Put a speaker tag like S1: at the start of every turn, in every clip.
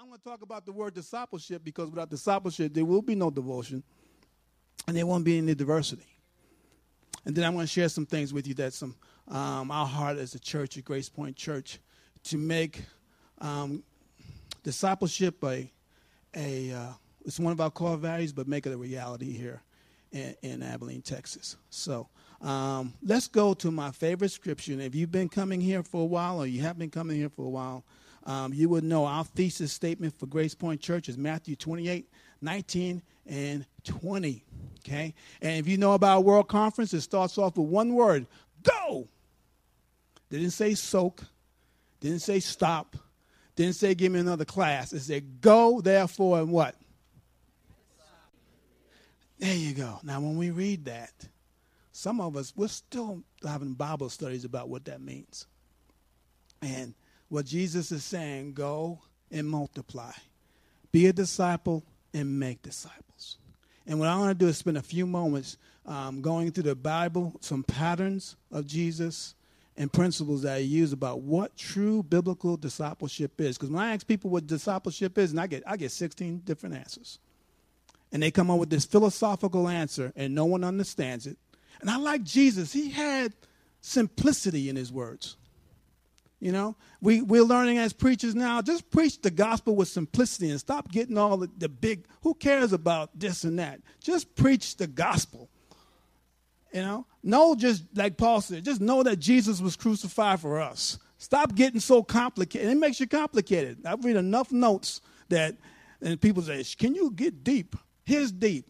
S1: I'm going to talk about the word discipleship because without discipleship, there will be no devotion and there won't be any diversity. And then I'm going to share some things with you that some um, our heart as a church, at Grace Point Church, to make um, discipleship a a uh, it's one of our core values, but make it a reality here in, in Abilene, Texas. So um, let's go to my favorite scripture. And if you've been coming here for a while, or you have been coming here for a while, um, you would know our thesis statement for Grace Point Church is Matthew 28, 19, and 20. Okay? And if you know about World Conference, it starts off with one word go. Didn't say soak, didn't say stop, didn't say give me another class. It said go, therefore, and what? There you go. Now, when we read that, some of us, we're still having Bible studies about what that means. And what Jesus is saying go and multiply, be a disciple and make disciples. And what I want to do is spend a few moments um, going through the Bible, some patterns of Jesus and principles that I use about what true biblical discipleship is. Because when I ask people what discipleship is, and I get I get 16 different answers. And they come up with this philosophical answer, and no one understands it. And I like Jesus. He had simplicity in his words. You know, we, we're learning as preachers now, just preach the gospel with simplicity and stop getting all the, the big, who cares about this and that? Just preach the gospel. You know, know just like Paul said, just know that Jesus was crucified for us. Stop getting so complicated. It makes you complicated. I've read enough notes that, and people say, Can you get deep? Here's deep.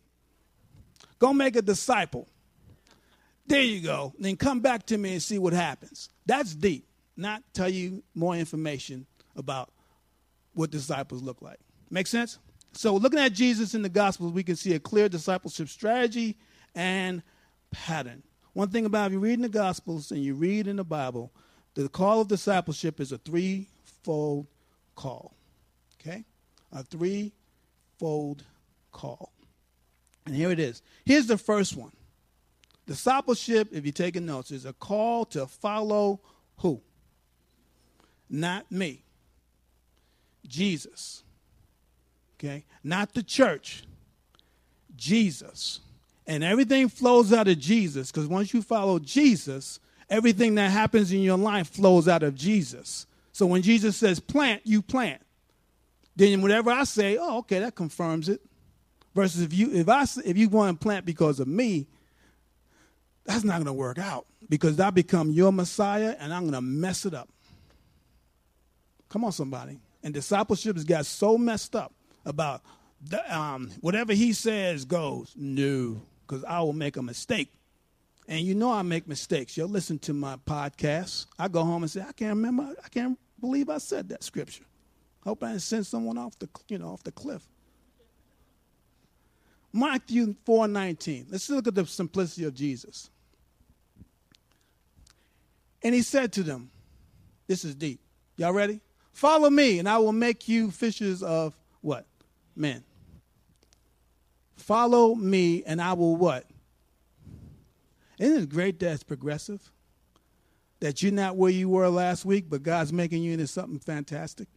S1: Go make a disciple. There you go. Then come back to me and see what happens. That's deep not tell you more information about what disciples look like. Make sense? So, looking at Jesus in the Gospels, we can see a clear discipleship strategy and pattern. One thing about if you read in the Gospels and you read in the Bible, the call of discipleship is a threefold call. Okay? A threefold call. And here it is. Here's the first one Discipleship, if you're taking notes, is a call to follow who? Not me. Jesus. Okay? Not the church. Jesus. And everything flows out of Jesus because once you follow Jesus, everything that happens in your life flows out of Jesus. So when Jesus says plant, you plant. Then whatever I say, oh, okay, that confirms it. Versus if you if I if you want to plant because of me, that's not going to work out because I become your Messiah and I'm going to mess it up. Come on, somebody. And discipleship has got so messed up about the, um, whatever he says goes. No, because I will make a mistake. And you know I make mistakes. You'll listen to my podcast. I go home and say, I can't remember. I can't believe I said that scripture. Hope I didn't send someone off the, you know, off the cliff. Matthew 4:19. Let's look at the simplicity of Jesus. And he said to them, This is deep. Y'all ready? Follow me, and I will make you fishers of what? Men. Follow me, and I will what? Isn't it great that it's progressive? That you're not where you were last week, but God's making you into something fantastic.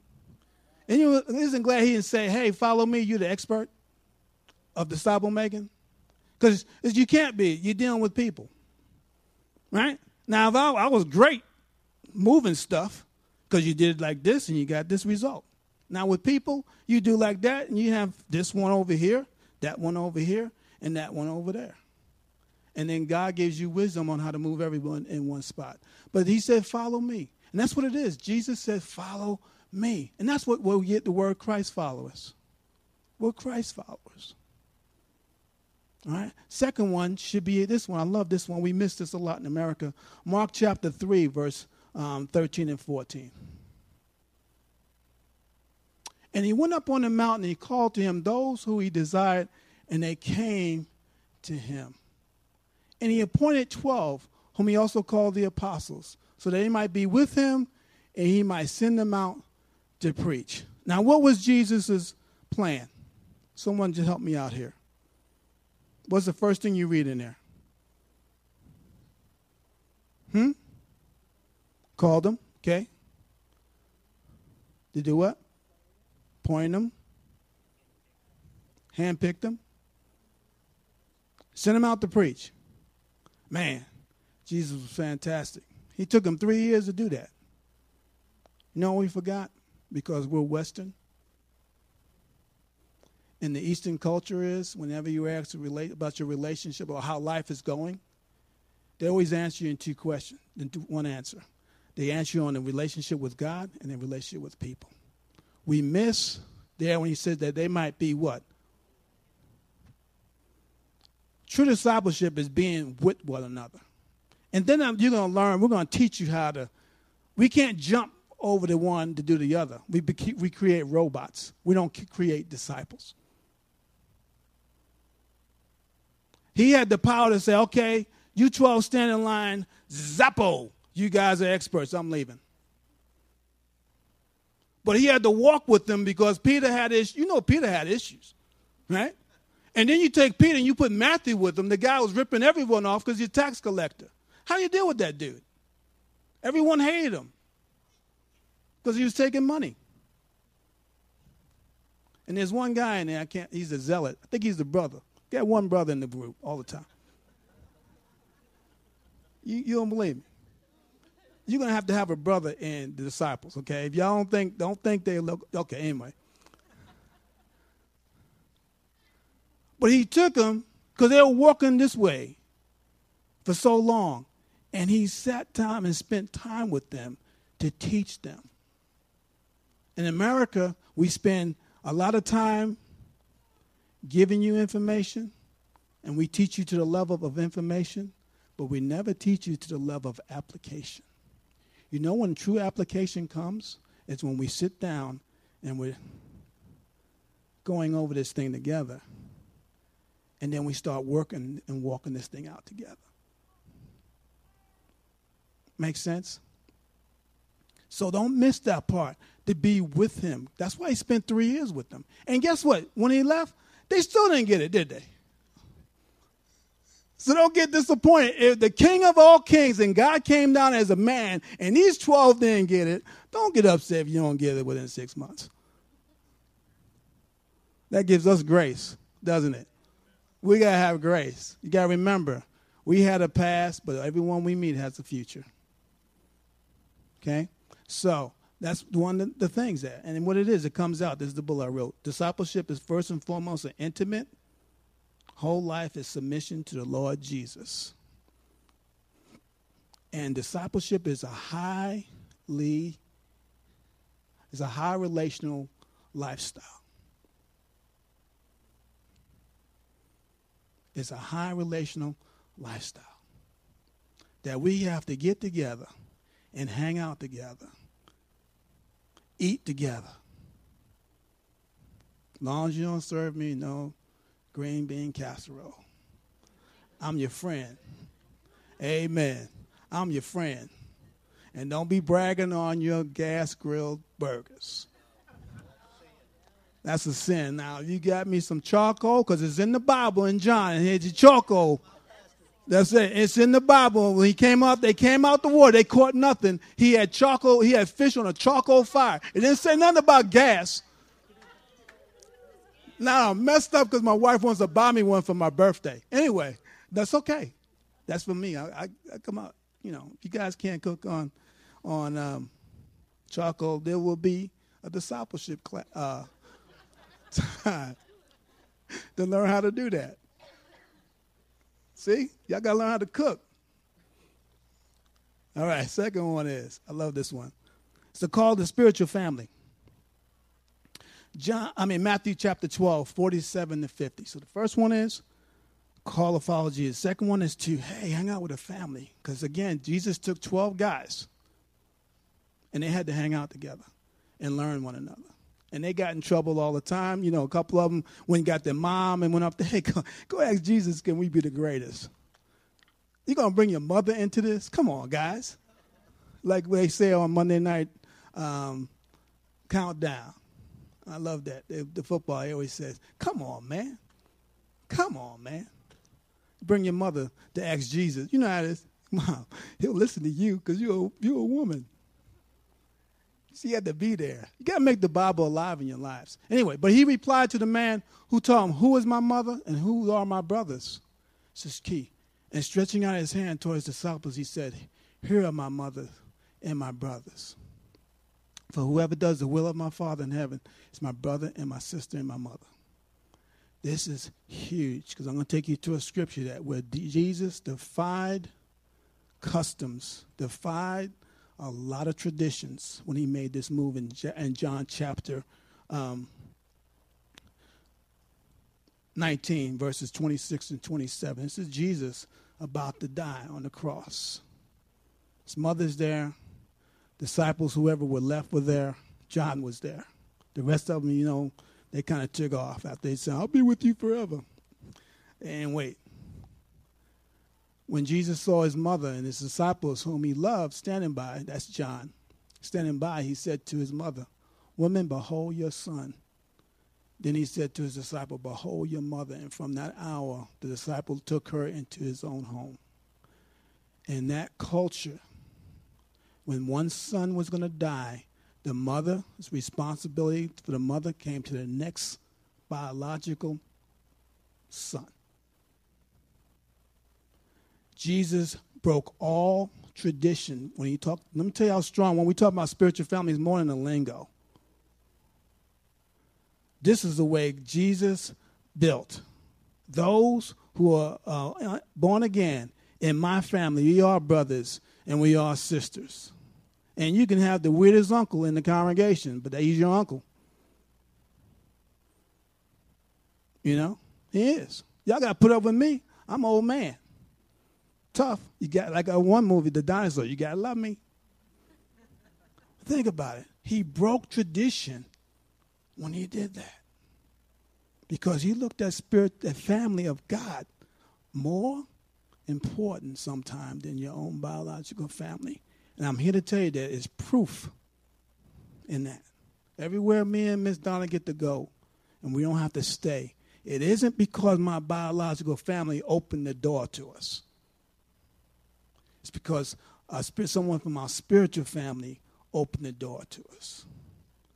S1: And you isn't glad he didn't say, hey, follow me, you're the expert of disciple making? Because you can't be. You're dealing with people. Right? Now, if I, I was great moving stuff, because you did it like this and you got this result. Now, with people, you do like that and you have this one over here, that one over here, and that one over there. And then God gives you wisdom on how to move everyone in one spot. But He said, Follow me. And that's what it is. Jesus said, Follow me. And that's what we get the word Christ followers. We're Christ followers. All right. Second one should be this one. I love this one. We miss this a lot in America. Mark chapter 3, verse um, 13 and 14. And he went up on the mountain and he called to him those who he desired, and they came to him. And he appointed 12, whom he also called the apostles, so that he might be with him and he might send them out to preach. Now, what was Jesus' plan? Someone just help me out here. What's the first thing you read in there? Hmm? Called them, okay? To do what? Point them, handpicked them, sent them out to preach. Man, Jesus was fantastic. He took them three years to do that. You know what we forgot? Because we're Western. And the Eastern culture is, whenever you ask to relate about your relationship or how life is going, they always answer you in two questions, in one answer. They answer you on the relationship with God and the relationship with people. We miss there when he says that they might be what? True discipleship is being with one another. And then you're going to learn, we're going to teach you how to, we can't jump over the one to do the other. We, we create robots, we don't create disciples. He had the power to say, okay, you 12 stand in line, zappo, you guys are experts, I'm leaving. But he had to walk with them because Peter had issues. You know, Peter had issues, right? And then you take Peter and you put Matthew with him. The guy was ripping everyone off because he's a tax collector. How do you deal with that dude? Everyone hated him because he was taking money. And there's one guy in there, I can't, he's a zealot. I think he's the brother. Got one brother in the group all the time. You, you don't believe me? You're gonna have to have a brother in the disciples, okay? If y'all don't think don't think they look okay, anyway. But he took them because they were walking this way for so long. And he sat time and spent time with them to teach them. In America, we spend a lot of time giving you information, and we teach you to the level of information, but we never teach you to the level of application. You know when true application comes? It's when we sit down and we're going over this thing together and then we start working and walking this thing out together. Make sense? So don't miss that part to be with him. That's why he spent three years with them. And guess what? When he left, they still didn't get it, did they? So don't get disappointed. If the king of all kings and God came down as a man and these 12 didn't get it, don't get upset if you don't get it within six months. That gives us grace, doesn't it? we got to have grace. You got to remember, we had a past, but everyone we meet has a future. Okay? So, that's one of the things that. And what it is, it comes out. This is the book I wrote. Discipleship is first and foremost an intimate, whole life is submission to the Lord Jesus. And discipleship is a highly, is a high relational lifestyle. It's a high relational lifestyle that we have to get together and hang out together, eat together. As long as you don't serve me no green bean casserole, I'm your friend. Amen. I'm your friend. And don't be bragging on your gas grilled burgers. That's a sin. Now, you got me some charcoal, because it's in the Bible in John, here's your charcoal. That's it. It's in the Bible. When he came out, they came out the water. They caught nothing. He had charcoal. He had fish on a charcoal fire. It didn't say nothing about gas. Now I'm messed up because my wife wants to buy me one for my birthday. Anyway, that's okay. That's for me. I, I, I come out. You know, if you guys can't cook on on um, charcoal, there will be a discipleship class. Uh, time to learn how to do that. See, y'all got to learn how to cook. All right, second one is I love this one. It's the call to spiritual family. John, I mean Matthew chapter 12, 47 to 50. So the first one is call to follow Jesus. Second one is to, hey, hang out with a family. Because again, Jesus took 12 guys and they had to hang out together and learn one another and they got in trouble all the time. You know, a couple of them went and got their mom and went up there. Hey, go, go ask Jesus, can we be the greatest? You're gonna bring your mother into this? Come on, guys. Like they say on Monday night um, countdown. I love that. The, the football he always says, "Come on, man. Come on, man. Bring your mother to ask Jesus. You know how it is. Mom, he'll listen to you because you're you're a woman. She had to be there. You got to make the Bible alive in your lives. Anyway, but he replied to the man who told him, Who is my mother and who are my brothers? This is key. And stretching out his hand towards his disciples, he said, Here are my mother and my brothers. For whoever does the will of my Father in heaven is my brother and my sister and my mother. This is huge because I'm going to take you to a scripture that where Jesus defied customs, defied a lot of traditions when he made this move in, in John chapter um, 19, verses 26 and 27. This is Jesus about to die on the cross. His mother's there. Disciples, whoever were left, were there. John was there. The rest of them, you know, they kind of took off after they said, I'll be with you forever. And wait. When Jesus saw his mother and his disciples, whom he loved, standing by, that's John, standing by, he said to his mother, Woman, behold your son. Then he said to his disciple, Behold your mother. And from that hour, the disciple took her into his own home. In that culture, when one son was going to die, the mother's responsibility for the mother came to the next biological son. Jesus broke all tradition when he talked. Let me tell you how strong. When we talk about spiritual family, it's more than a lingo. This is the way Jesus built those who are uh, born again in my family. We are brothers and we are sisters. And you can have the weirdest uncle in the congregation, but he's your uncle. You know, he is. Y'all got to put up with me. I'm an old man. Tough. You got like a one movie, The Dinosaur. You got to love me. Think about it. He broke tradition when he did that. Because he looked at spirit, the family of God, more important sometimes than your own biological family. And I'm here to tell you that it's proof in that. Everywhere me and Miss Donna get to go, and we don't have to stay, it isn't because my biological family opened the door to us. It's because someone from our spiritual family opened the door to us.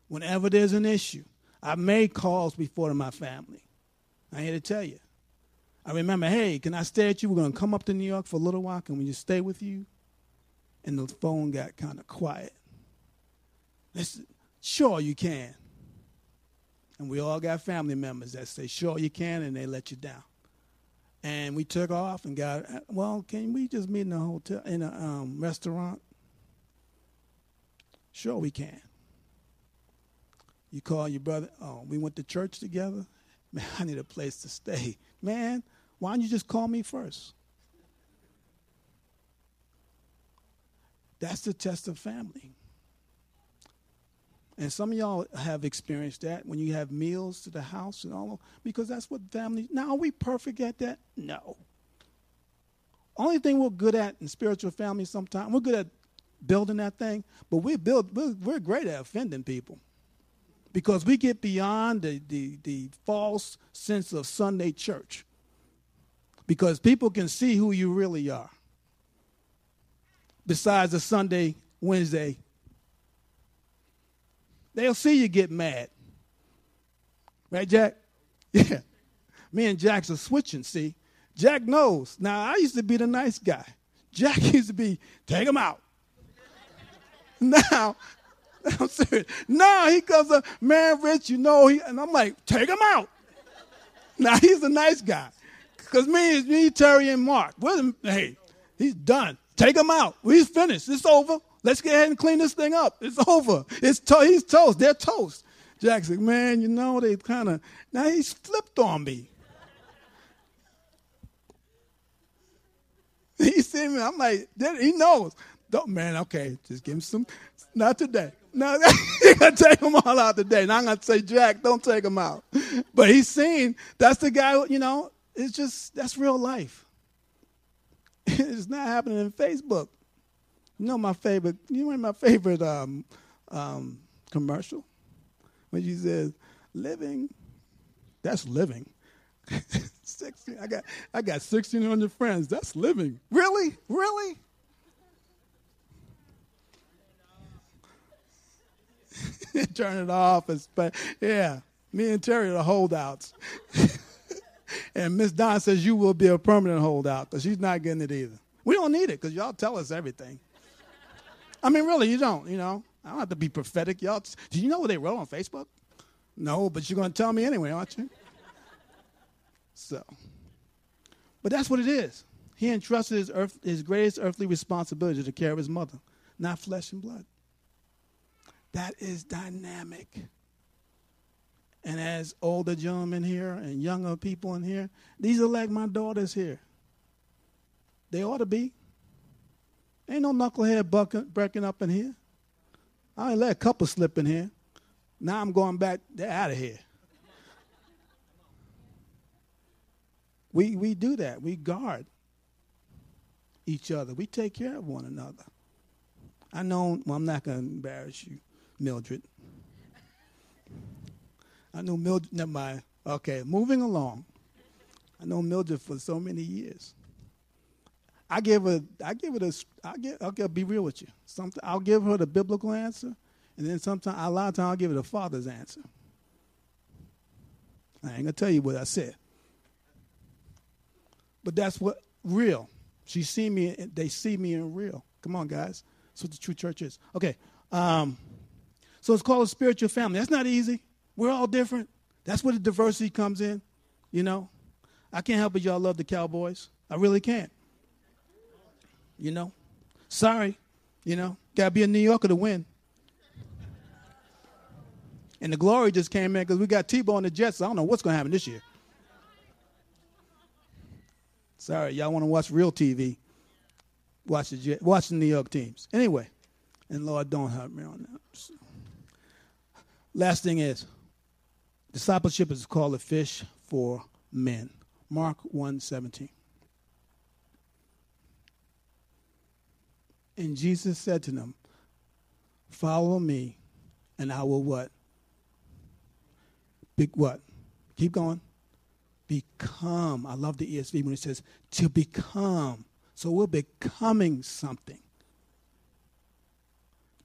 S1: Whenever there's an issue, I've made calls before to my family. I'm here to tell you. I remember, hey, can I stay at you? We're going to come up to New York for a little while. Can we just stay with you? And the phone got kind of quiet. Listen, sure you can. And we all got family members that say, sure you can, and they let you down. And we took off and got, well, can we just meet in a hotel, in a um, restaurant? Sure we can. You call your brother, oh, we went to church together? Man, I need a place to stay. Man, why don't you just call me first? That's the test of family. And some of y'all have experienced that when you have meals to the house and all, because that's what family. Now, are we perfect at that? No. Only thing we're good at in spiritual family sometimes, we're good at building that thing, but we build, we're, we're great at offending people because we get beyond the, the, the false sense of Sunday church because people can see who you really are besides a Sunday, Wednesday. They'll see you get mad. Right, Jack? Yeah. Me and Jack's are switching, see? Jack knows. Now, I used to be the nice guy. Jack used to be, take him out. now, I'm serious. Now he comes up, man, Rich, you know, he, and I'm like, take him out. Now he's a nice guy. Because me, me, Terry, and Mark, hey, he's done. Take him out. He's finished. It's over. Let's get ahead and clean this thing up. It's over. It's to- he's toast. They're toast. Jackson, man, you know, they kind of, now he's flipped on me. He see me, I'm like, he knows. Don't, man, okay, just give him some, not today. No, you're going to take them all out today. Now I'm going to say, Jack, don't take them out. But he's seen, that's the guy, you know, it's just, that's real life. it's not happening in Facebook. You know my favorite. You know my favorite um, um, commercial when she says, "Living." That's living. Sixteen. I got I got sixteen hundred friends. That's living. Really, really. turn it off. Sp- yeah, me and Terry are the holdouts. And Miss Don says you will be a permanent holdout because she's not getting it either. We don't need it because y'all tell us everything. I mean, really, you don't. You know, I don't have to be prophetic. Y'all, do you know what they wrote on Facebook? No, but you're going to tell me anyway, aren't you? So, but that's what it is. He entrusted his, earth, his greatest earthly responsibility to the care of his mother, not flesh and blood. That is dynamic. And as older gentlemen here and younger people in here, these are like my daughters here. They ought to be. Ain't no knucklehead bucking, breaking up in here. I let a couple slip in here. Now I'm going back. They're out of here. We, we do that. We guard each other. We take care of one another. I know, well, I'm not going to embarrass you, Mildred. I knew Mildred, never mind. Okay, moving along. I know Mildred for so many years. I give her, I give it a, I give, I'll be real with you. Something, I'll give her the biblical answer, and then sometimes, a lot of times, I'll give it a father's answer. I ain't gonna tell you what I said, but that's what real. She see me, they see me in real. Come on, guys. That's what the true church is. Okay, um, so it's called a spiritual family. That's not easy. We're all different. That's where the diversity comes in. You know, I can't help it. Y'all love the Cowboys. I really can't. You know? Sorry. You know? Gotta be a New Yorker to win. And the glory just came in because we got Tebow on the Jets. So I don't know what's going to happen this year. Sorry, y'all want to watch real TV? Watch the Jet, watch the New York teams. Anyway, and Lord, don't hurt me on that. Last thing is, discipleship is called a fish for men. Mark 1:17. And Jesus said to them, Follow me, and I will what? Be, what? Keep going. Become. I love the ESV when it says to become. So we're becoming something.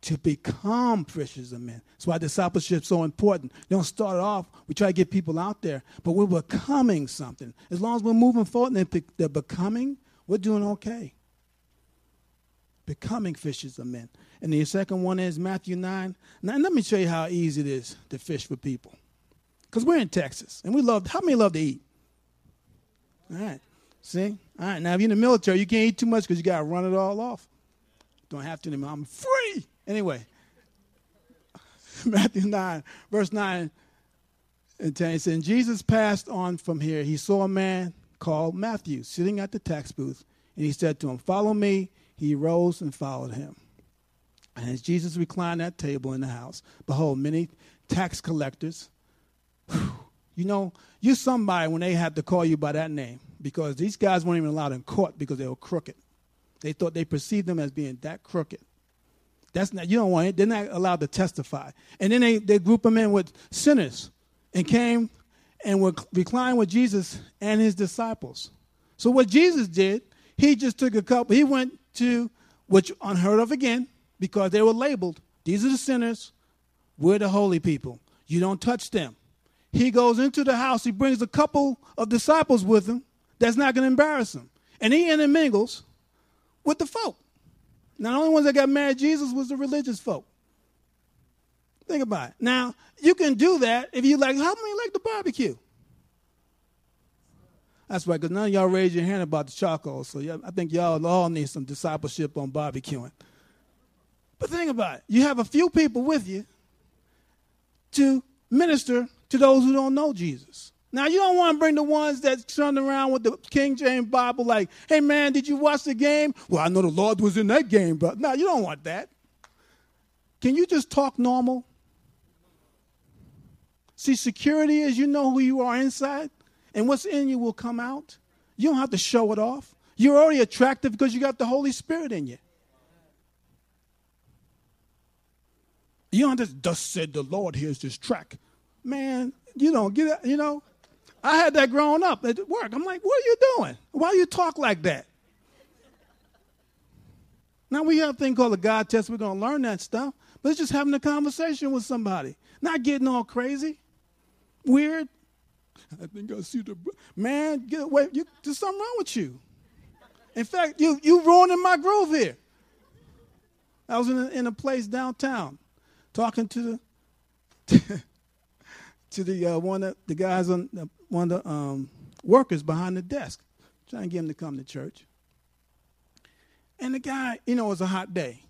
S1: To become fishers of men. That's why discipleship is so important. You don't start off, we try to get people out there, but we're becoming something. As long as we're moving forward and they're becoming, we're doing okay becoming fishers of men. And the second one is Matthew 9. Now, let me show you how easy it is to fish for people. Because we're in Texas, and we love, how many love to eat? All right. See? All right. Now, if you're in the military, you can't eat too much because you got to run it all off. Don't have to anymore. I'm free. Anyway, Matthew 9, verse 9 and 10, it says, And Jesus passed on from here. He saw a man called Matthew sitting at the tax booth, and he said to him, Follow me he rose and followed him. And as Jesus reclined at table in the house, behold, many tax collectors. You know, you're somebody when they had to call you by that name because these guys weren't even allowed in court because they were crooked. They thought they perceived them as being that crooked. That's not, you don't want it. They're not allowed to testify. And then they, they group them in with sinners and came and were reclined with Jesus and his disciples. So what Jesus did, he just took a couple, he went to, which unheard of again, because they were labeled. These are the sinners. We're the holy people. You don't touch them. He goes into the house. He brings a couple of disciples with him. That's not going to embarrass him. And he intermingles with the folk. Now, the only ones that got mad at Jesus was the religious folk. Think about it. Now, you can do that if you like, how many like the barbecue? That's right, because none of y'all raised your hand about the charcoal. So I think y'all all need some discipleship on barbecuing. But think about it. You have a few people with you to minister to those who don't know Jesus. Now, you don't want to bring the ones that turn around with the King James Bible like, hey, man, did you watch the game? Well, I know the Lord was in that game, but no, you don't want that. Can you just talk normal? See, security is you know who you are inside and what's in you will come out. You don't have to show it off. You're already attractive because you got the Holy Spirit in you. You don't just, thus said the Lord, here's this track. Man, you don't get it, you know. I had that growing up at work. I'm like, what are you doing? Why you talk like that? Now we have a thing called a God test. We're going to learn that stuff. but it's just having a conversation with somebody, not getting all crazy, weird. I think I see the man. Get away! You, there's something wrong with you. In fact, you you ruining my groove here. I was in a, in a place downtown, talking to the to the uh, one of the guys on the, one of the um, workers behind the desk, trying to get him to come to church. And the guy, you know, it was a hot day.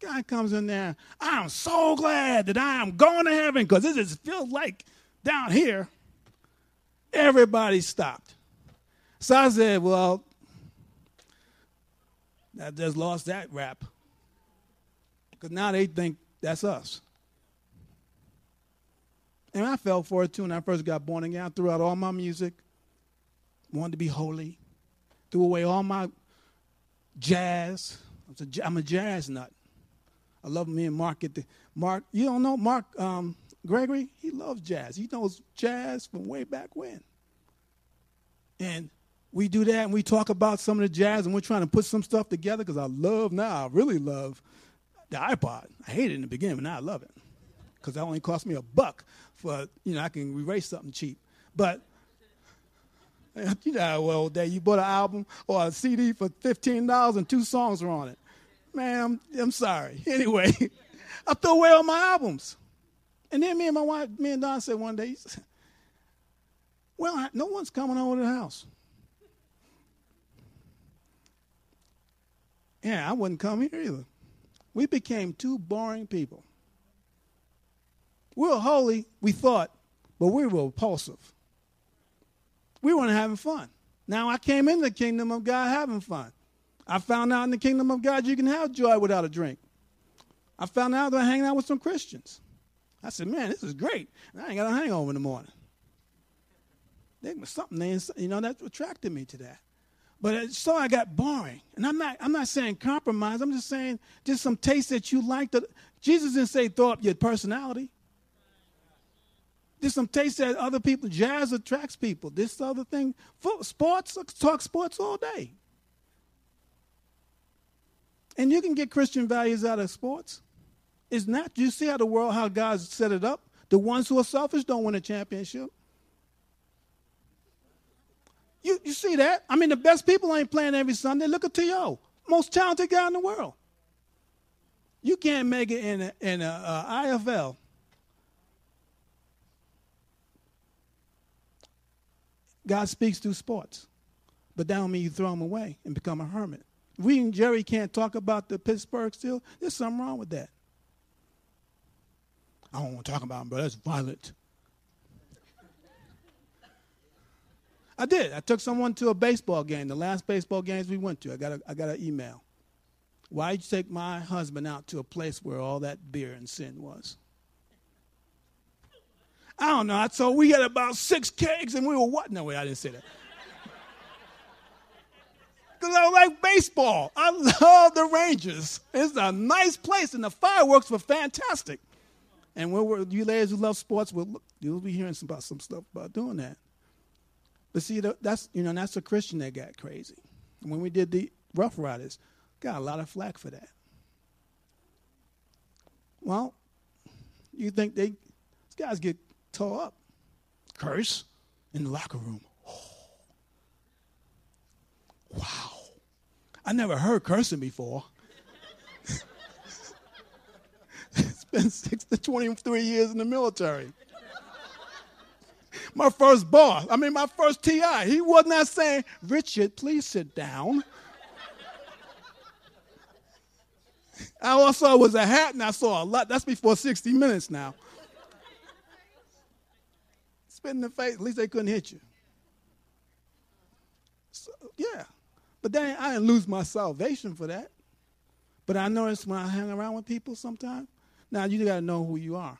S1: Guy comes in there. I'm so glad that I am going to heaven because this is feels like down here. Everybody stopped. So I said, "Well, I just lost that rap because now they think that's us." And I fell for it too when I first got born again. I threw out all my music, wanted to be holy, threw away all my jazz. I'm a jazz nut. I love me and Mark at the Mark. You don't know Mark um, Gregory? He loves jazz. He knows jazz from way back when. And we do that and we talk about some of the jazz and we're trying to put some stuff together because I love now. I really love the iPod. I hated it in the beginning, but now I love it because that only cost me a buck for you know I can erase something cheap. But you know, well, that you bought an album or a CD for fifteen dollars and two songs were on it. Man, I'm, I'm sorry. Anyway, I threw away all my albums, and then me and my wife, me and Don said one day, "Well, no one's coming over to the house." Yeah, I wouldn't come here either. We became two boring people. We were holy, we thought, but we were repulsive. We weren't having fun. Now I came into the kingdom of God having fun. I found out in the kingdom of God you can have joy without a drink. I found out that I hanging out with some Christians. I said, man, this is great. I ain't got a hangover in the morning. There was something they, you know, that attracted me to that. But so I got boring. And I'm not, I'm not saying compromise. I'm just saying just some taste that you like. To, Jesus didn't say throw up your personality. There's some taste that other people, jazz attracts people. This other thing, sports, talk sports all day. And you can get Christian values out of sports. It's not, you see how the world, how God's set it up? The ones who are selfish don't win a championship. You, you see that? I mean, the best people ain't playing every Sunday. Look at T.O., most talented guy in the world. You can't make it in a, in a, uh, IFL God speaks through sports. But that don't mean you throw them away and become a hermit. We and Jerry can't talk about the Pittsburgh still, there's something wrong with that. I don't want to talk about him, but that's violent. I did. I took someone to a baseball game, the last baseball games we went to. I got, a, I got an email. Why did you take my husband out to a place where all that beer and sin was? I don't know. So we had about six kegs and we were what? No, wait, I didn't say that. Because I like baseball. I love the Rangers. It's a nice place and the fireworks were fantastic. And when we're, you ladies who love sports, will you'll be hearing about some stuff about doing that. But see, that's you know that's a Christian that got crazy. When we did the Rough Riders, got a lot of flack for that. Well, you think they these guys get tore up. Curse in the locker room. Oh. Wow. I never heard cursing before. it's been six to 23 years in the military. My first boss, I mean, my first TI, he was not saying, Richard, please sit down. I also was a hat and I saw a lot. That's before 60 minutes now spit in the face. At least they couldn't hit you. So, yeah. But then I didn't lose my salvation for that. But I notice when I hang around with people sometimes, now you got to know who you are.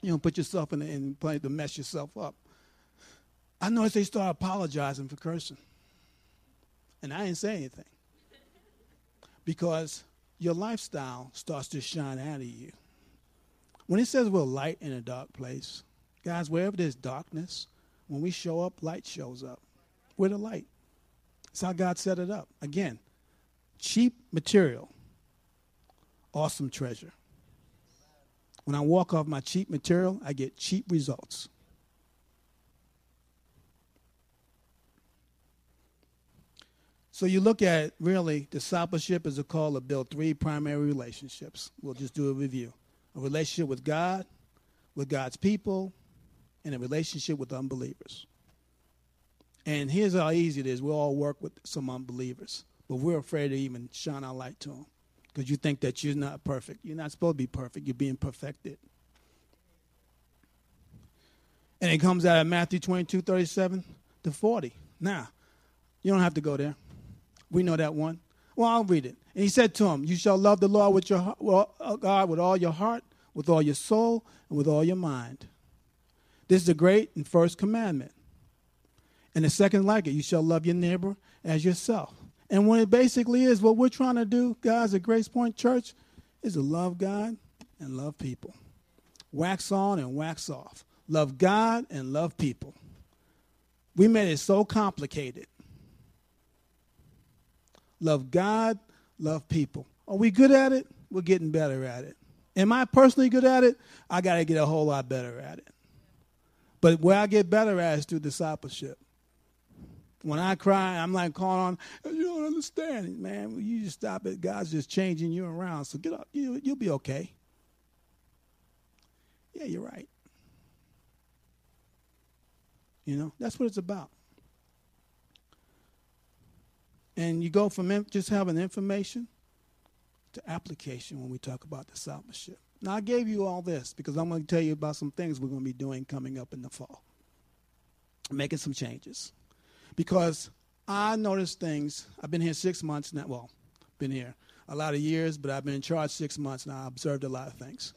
S1: You don't put yourself in the, in play to mess yourself up. I noticed they start apologizing for cursing. And I didn't say anything. Because your lifestyle starts to shine out of you. When it says we're light in a dark place, Guys, wherever there's darkness, when we show up, light shows up. We're the light. That's how God set it up. Again, cheap material, awesome treasure. When I walk off my cheap material, I get cheap results. So you look at really discipleship is a call to build three primary relationships. We'll just do a review. A relationship with God, with God's people, and a relationship with unbelievers. And here's how easy it is. We all work with some unbelievers, but we're afraid to even shine our light to them because you think that you're not perfect. You're not supposed to be perfect. You're being perfected. And it comes out of Matthew 22, 37 to 40. Now, you don't have to go there. We know that one. Well, I'll read it. And he said to him, You shall love the Lord with your well, uh, God with all your heart, with all your soul, and with all your mind. This is the great and first commandment. And the second like it, you shall love your neighbor as yourself. And what it basically is, what we're trying to do, guys, at Grace Point Church, is to love God and love people. Wax on and wax off. Love God and love people. We made it so complicated love God, love people. Are we good at it? We're getting better at it. Am I personally good at it? I got to get a whole lot better at it. But where I get better at is through discipleship. When I cry, I'm like calling on, you don't understand, man. You just stop it. God's just changing you around. So get up. You, you'll be okay. Yeah, you're right. You know, that's what it's about. And you go from just having information to application when we talk about discipleship. Now, I gave you all this because I'm going to tell you about some things we're going to be doing coming up in the fall, making some changes. Because I noticed things, I've been here six months now, well, been here a lot of years, but I've been in charge six months and I observed a lot of things.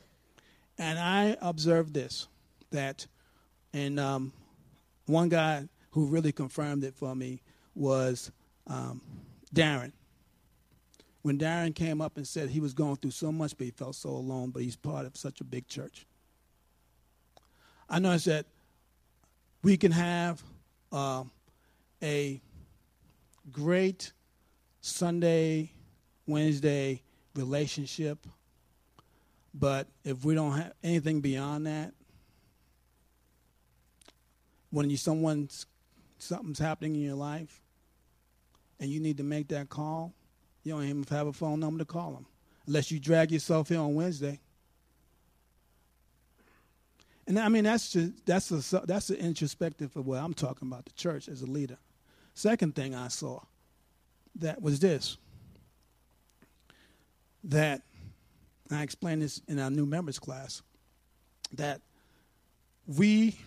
S1: And I observed this that, and um, one guy who really confirmed it for me was um, Darren. When Darren came up and said he was going through so much, but he felt so alone, but he's part of such a big church. I noticed that we can have uh, a great Sunday, Wednesday relationship, but if we don't have anything beyond that, when you someone's something's happening in your life, and you need to make that call, you don't even have a phone number to call them unless you drag yourself here on Wednesday. And I mean that's just, that's a, that's an introspective of what I'm talking about the church as a leader. Second thing I saw that was this that I explained this in our new members class that we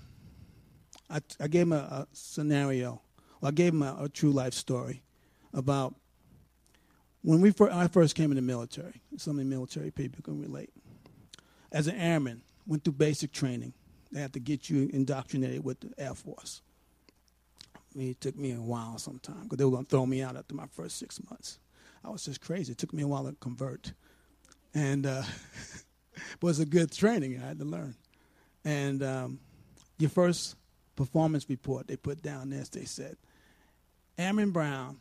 S1: I, I gave him a, a scenario. Well, I gave him a, a true life story about when we first, I first came in the military. Some of the military people can relate. As an airman, went through basic training. They had to get you indoctrinated with the Air Force. I mean, it took me a while sometimes because they were going to throw me out after my first six months. I was just crazy. It took me a while to convert. And uh, it was a good training I had to learn. And um, your first performance report they put down this, they said, Airman Brown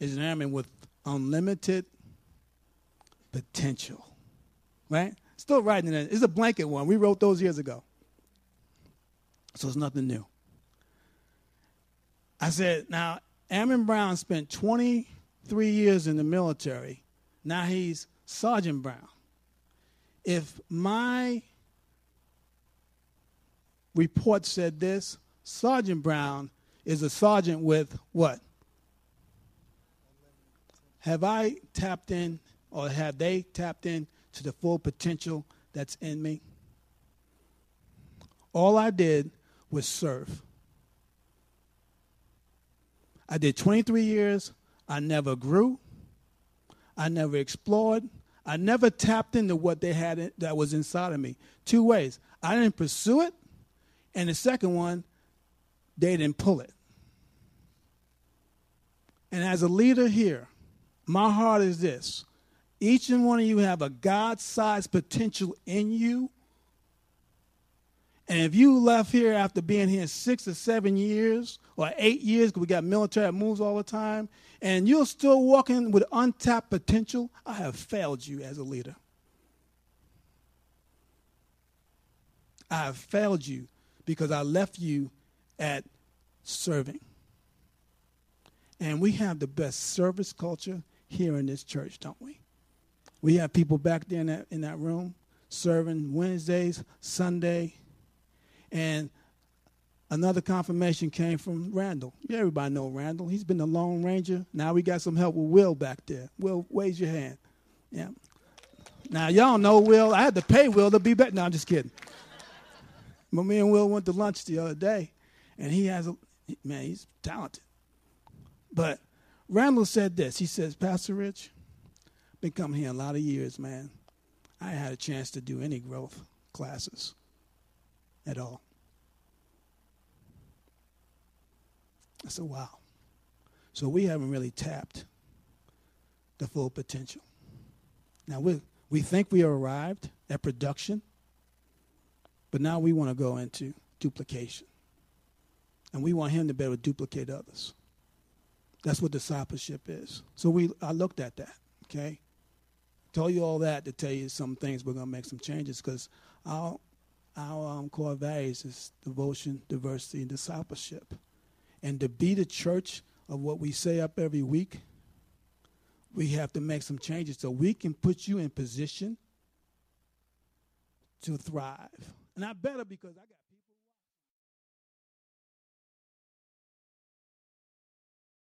S1: is an airman with unlimited potential. Right? Still writing it. It's a blanket one. We wrote those years ago. So it's nothing new. I said, now, Airman Brown spent 23 years in the military. Now he's Sergeant Brown. If my report said this, Sergeant Brown is a sergeant with what? Have I tapped in or have they tapped in to the full potential that's in me? All I did was serve. I did 23 years. I never grew. I never explored. I never tapped into what they had that was inside of me. Two ways. I didn't pursue it. And the second one, they didn't pull it. And as a leader here, my heart is this each and one of you have a God sized potential in you. And if you left here after being here six or seven years or eight years, because we got military that moves all the time, and you're still walking with untapped potential, I have failed you as a leader. I have failed you because I left you at serving. And we have the best service culture here in this church, don't we? We have people back there in that, in that room serving Wednesdays, Sunday, and another confirmation came from Randall. Everybody know Randall. He's been the Lone Ranger. Now we got some help with Will back there. Will, raise your hand. Yeah. Now y'all know Will. I had to pay Will to be back. No, I'm just kidding. But me and Will went to lunch the other day, and he has a man. He's talented. But Randall said this. He says, Pastor Rich, been coming here a lot of years, man. I had a chance to do any growth classes at all. I said, wow. So we haven't really tapped the full potential. Now we we think we are arrived at production, but now we want to go into duplication. And we want him to be able to duplicate others. That's what discipleship is. So we I looked at that, okay? Tell you all that to tell you some things we're gonna make some changes because our our um, core values is devotion, diversity, and discipleship. And to be the church of what we say up every week, we have to make some changes so we can put you in position to thrive. And I better because I got